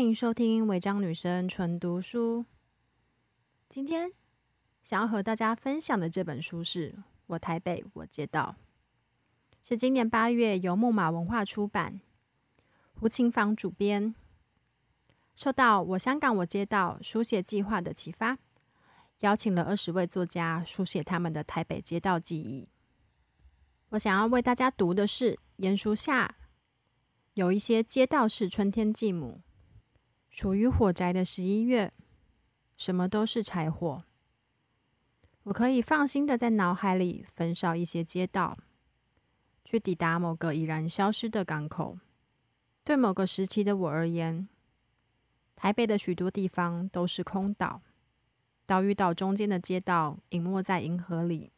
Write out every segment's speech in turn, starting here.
欢迎收听违章女生纯读书。今天想要和大家分享的这本书是《我台北我街道》，是今年八月由木马文化出版，胡晴舫主编。受到《我香港我街道》书写计划的启发，邀请了二十位作家书写他们的台北街道记忆。我想要为大家读的是：炎暑下，有一些街道是春天继母。处于火宅的十一月，什么都是柴火。我可以放心的在脑海里焚烧一些街道，去抵达某个已然消失的港口。对某个时期的我而言，台北的许多地方都是空岛，岛与岛中间的街道隐没在银河里，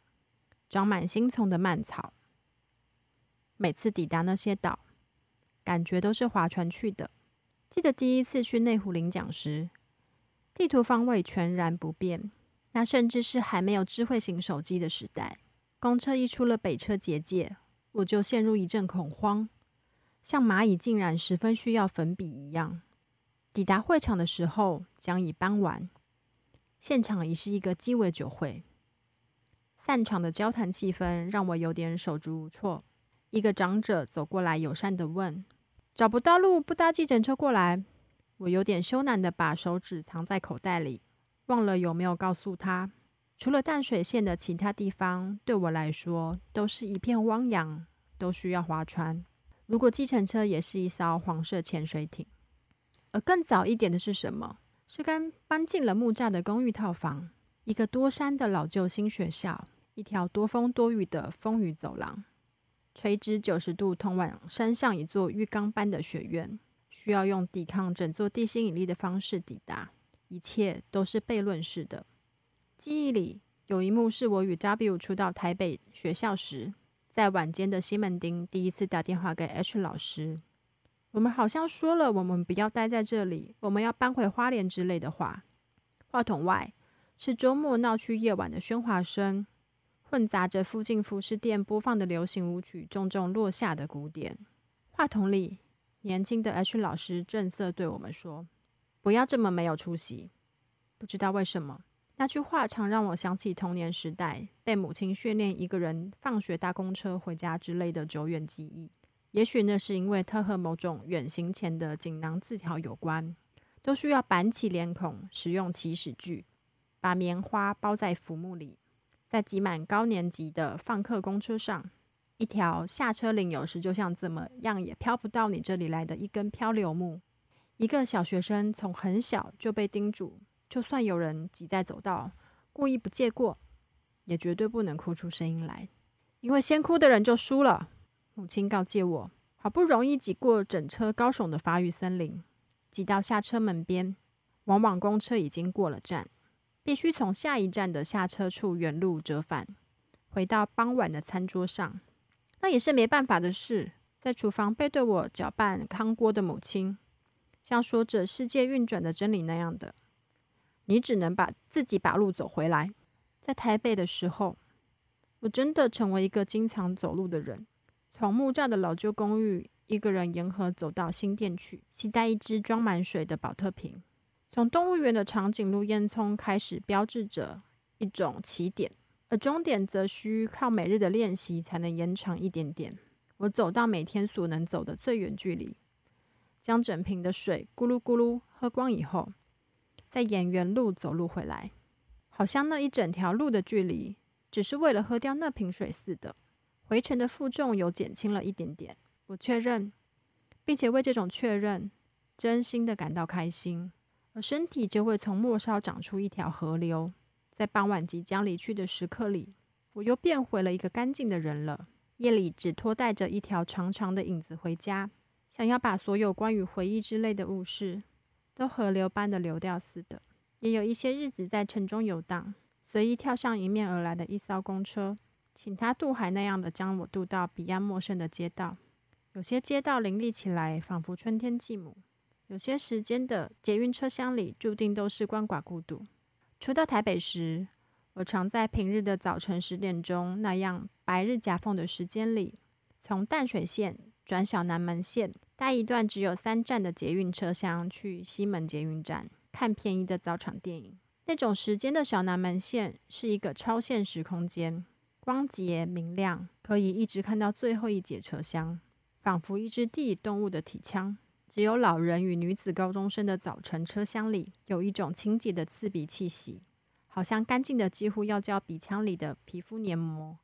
长满新丛的蔓草。每次抵达那些岛，感觉都是划船去的。记得第一次去内湖领奖时，地图方位全然不变，那甚至是还没有智慧型手机的时代。公车一出了北车结界，我就陷入一阵恐慌，像蚂蚁竟然十分需要粉笔一样。抵达会场的时候，将已傍晚，现场已是一个鸡尾酒会。散场的交谈气氛让我有点手足无措。一个长者走过来，友善地问。找不到路，不搭计程车过来。我有点羞赧的把手指藏在口袋里，忘了有没有告诉他，除了淡水线的其他地方，对我来说都是一片汪洋，都需要划船。如果计程车也是一艘黄色潜水艇。而更早一点的是什么？是刚搬进了木栅的公寓套房，一个多山的老旧新学校，一条多风多雨的风雨走廊。垂直九十度通往山上一座浴缸般的学院，需要用抵抗整座地心引力的方式抵达。一切都是悖论式的。记忆里有一幕是我与 W 初到台北学校时，在晚间的西门町第一次打电话给 H 老师。我们好像说了我们不要待在这里，我们要搬回花莲之类的话。话筒外是周末闹区夜晚的喧哗声。混杂着附近服饰店播放的流行舞曲，重重落下的鼓点。话筒里，年轻的 H 老师正色对我们说：“不要这么没有出息。”不知道为什么，那句话常让我想起童年时代被母亲训练一个人放学搭公车回家之类的久远记忆。也许那是因为它和某种远行前的锦囊字条有关，都需要板起脸孔，使用起始句，把棉花包在浮木里。在挤满高年级的放课公车上，一条下车领有时就像怎么样也飘不到你这里来的一根漂流木。一个小学生从很小就被叮嘱，就算有人挤在走道，故意不借过，也绝对不能哭出声音来，因为先哭的人就输了。母亲告诫我，好不容易挤过整车高耸的发育森林，挤到下车门边，往往公车已经过了站。必须从下一站的下车处原路折返，回到傍晚的餐桌上。那也是没办法的事。在厨房背对我搅拌汤锅的母亲，像说着世界运转的真理那样的，你只能把自己把路走回来。在台北的时候，我真的成为一个经常走路的人。从木栅的老旧公寓，一个人沿河走到新店去，携带一只装满水的保特瓶。从动物园的长颈鹿烟囱开始，标志着一种起点，而终点则需靠每日的练习才能延长一点点。我走到每天所能走的最远距离，将整瓶的水咕噜咕噜喝光以后，再沿原路走路回来，好像那一整条路的距离只是为了喝掉那瓶水似的。回程的负重有减轻了一点点，我确认，并且为这种确认真心的感到开心。而身体就会从末梢长出一条河流，在傍晚即将离去的时刻里，我又变回了一个干净的人了。夜里只拖带着一条长长的影子回家，想要把所有关于回忆之类的物事都河流般的流掉似的。也有一些日子在城中游荡，随意跳上迎面而来的一艘公车，请他渡海那样的将我渡到彼岸陌生的街道。有些街道林立起来，仿佛春天继母；有些时间的捷运车厢里，注定都是鳏寡孤独。初到台北时，我常在平日的早晨十点钟那样白日夹缝的时间里，从淡水线转小南门线，搭一段只有三站的捷运车厢去西门捷运站看便宜的早场电影。那种时间的小南门线是一个超现实空间，光洁明亮，可以一直看到最后一节车厢。仿佛一只地动物的体腔，只有老人与女子高中生的早晨车厢里有一种清洁的刺鼻气息，好像干净的几乎要叫鼻腔里的皮肤黏膜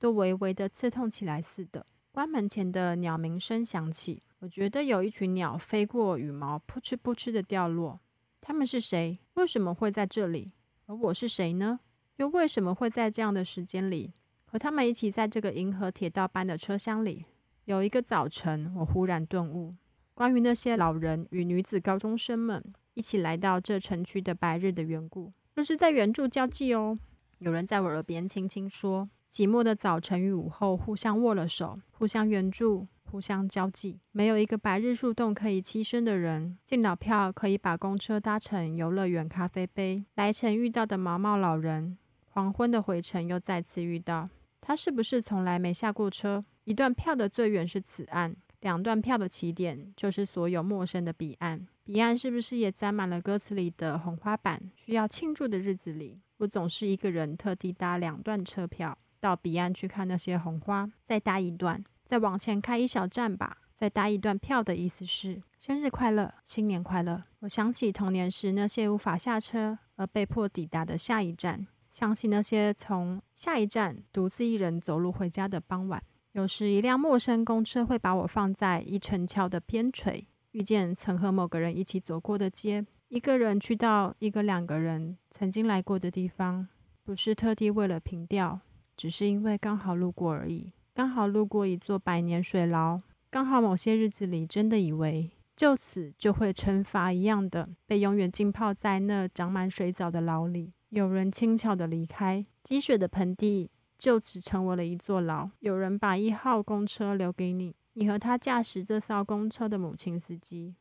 都微微的刺痛起来似的。关门前的鸟鸣声响起，我觉得有一群鸟飞过羽毛，扑哧扑哧的掉落。他们是谁？为什么会在这里？而我是谁呢？又为什么会在这样的时间里和他们一起在这个银河铁道般的车厢里？有一个早晨，我忽然顿悟，关于那些老人与女子高中生们一起来到这城区的白日的缘故，这是在援助交际哦。有人在我耳边轻轻说：“寂寞的早晨与午后互相握了手，互相援助，互相交际。没有一个白日树洞可以栖身的人，进老票可以把公车搭乘游乐园咖啡杯。来程遇到的毛毛老人，黄昏的回程又再次遇到。他是不是从来没下过车？”一段票的最远是此岸，两段票的起点就是所有陌生的彼岸。彼岸是不是也沾满了歌词里的红花板？需要庆祝的日子里，我总是一个人特地搭两段车票到彼岸去看那些红花，再搭一段，再往前开一小站吧，再搭一段票的意思是生日快乐，新年快乐。我想起童年时那些无法下车而被迫抵达的下一站，想起那些从下一站独自一人走路回家的傍晚。有时，一辆陌生公车会把我放在一城桥的边陲，遇见曾和某个人一起走过的街，一个人去到一个两个人曾经来过的地方，不是特地为了凭吊，只是因为刚好路过而已。刚好路过一座百年水牢，刚好某些日子里真的以为就此就会惩罚一样的，被永远浸泡在那长满水藻的牢里。有人轻巧的离开，积水的盆地。就此成为了一座牢。有人把一号公车留给你，你和他驾驶这艘公车的母亲司机，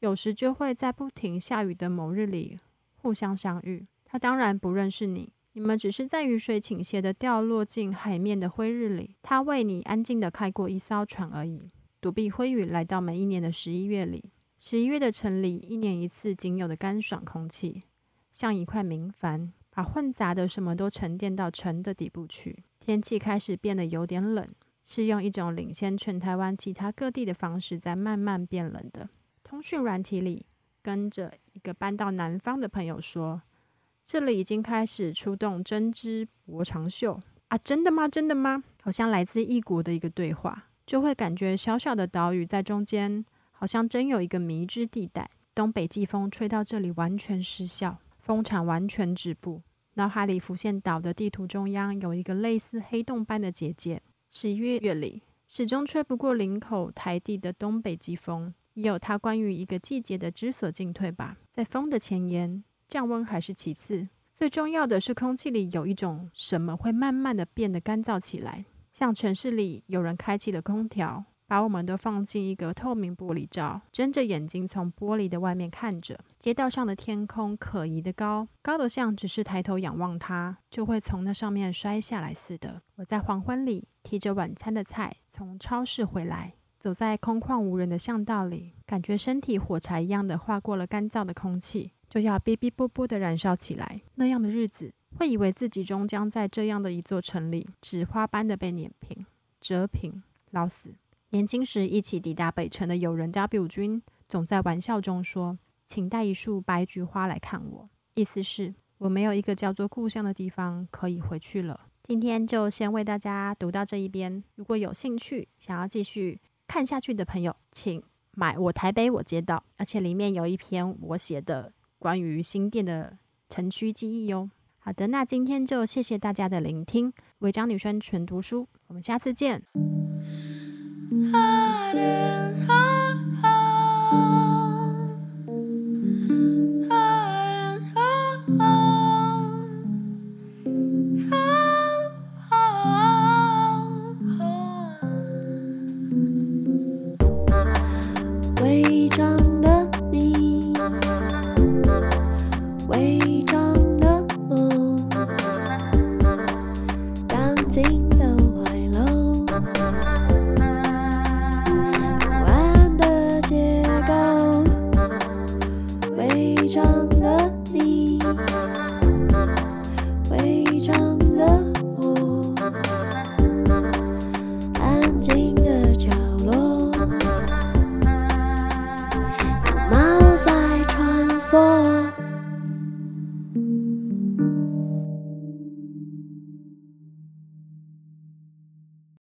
有时就会在不停下雨的某日里互相相遇。他当然不认识你，你们只是在雨水倾斜的掉落进海面的灰日里，他为你安静地开过一艘船而已，躲避灰雨，来到每一年的十一月里。十一月的城里，一年一次仅有的干爽空气，像一块明矾。把混杂的什么都沉淀到城的底部去。天气开始变得有点冷，是用一种领先全台湾其他各地的方式在慢慢变冷的。通讯软体里，跟着一个搬到南方的朋友说：“这里已经开始出动针织薄长袖啊！”真的吗？真的吗？好像来自异国的一个对话，就会感觉小小的岛屿在中间，好像真有一个迷之地带。东北季风吹到这里，完全失效，风场完全止步。脑海里浮现岛的地图中央有一个类似黑洞般的结界。十一月月里，始终吹不过林口台地的东北季风，也有它关于一个季节的知所进退吧。在风的前沿，降温还是其次，最重要的是空气里有一种什么会慢慢的变得干燥起来，像城市里有人开启了空调。把我们都放进一个透明玻璃罩，睁着眼睛从玻璃的外面看着街道上的天空，可疑的高，高的像只是抬头仰望它，就会从那上面摔下来似的。我在黄昏里提着晚餐的菜从超市回来，走在空旷无人的巷道里，感觉身体火柴一样的划过了干燥的空气，就要哔哔啵啵的燃烧起来。那样的日子，会以为自己终将在这样的一座城里，纸花般的被碾平、折平、老死。年轻时一起抵达北城的友人 W 君，总在玩笑中说：“请带一束白菊花来看我。”意思是，我没有一个叫做故乡的地方可以回去了。今天就先为大家读到这一边。如果有兴趣想要继续看下去的朋友，请买《我台北我街道》，而且里面有一篇我写的关于新店的城区记忆哟。好的，那今天就谢谢大家的聆听，违章女生纯读书，我们下次见。伪装的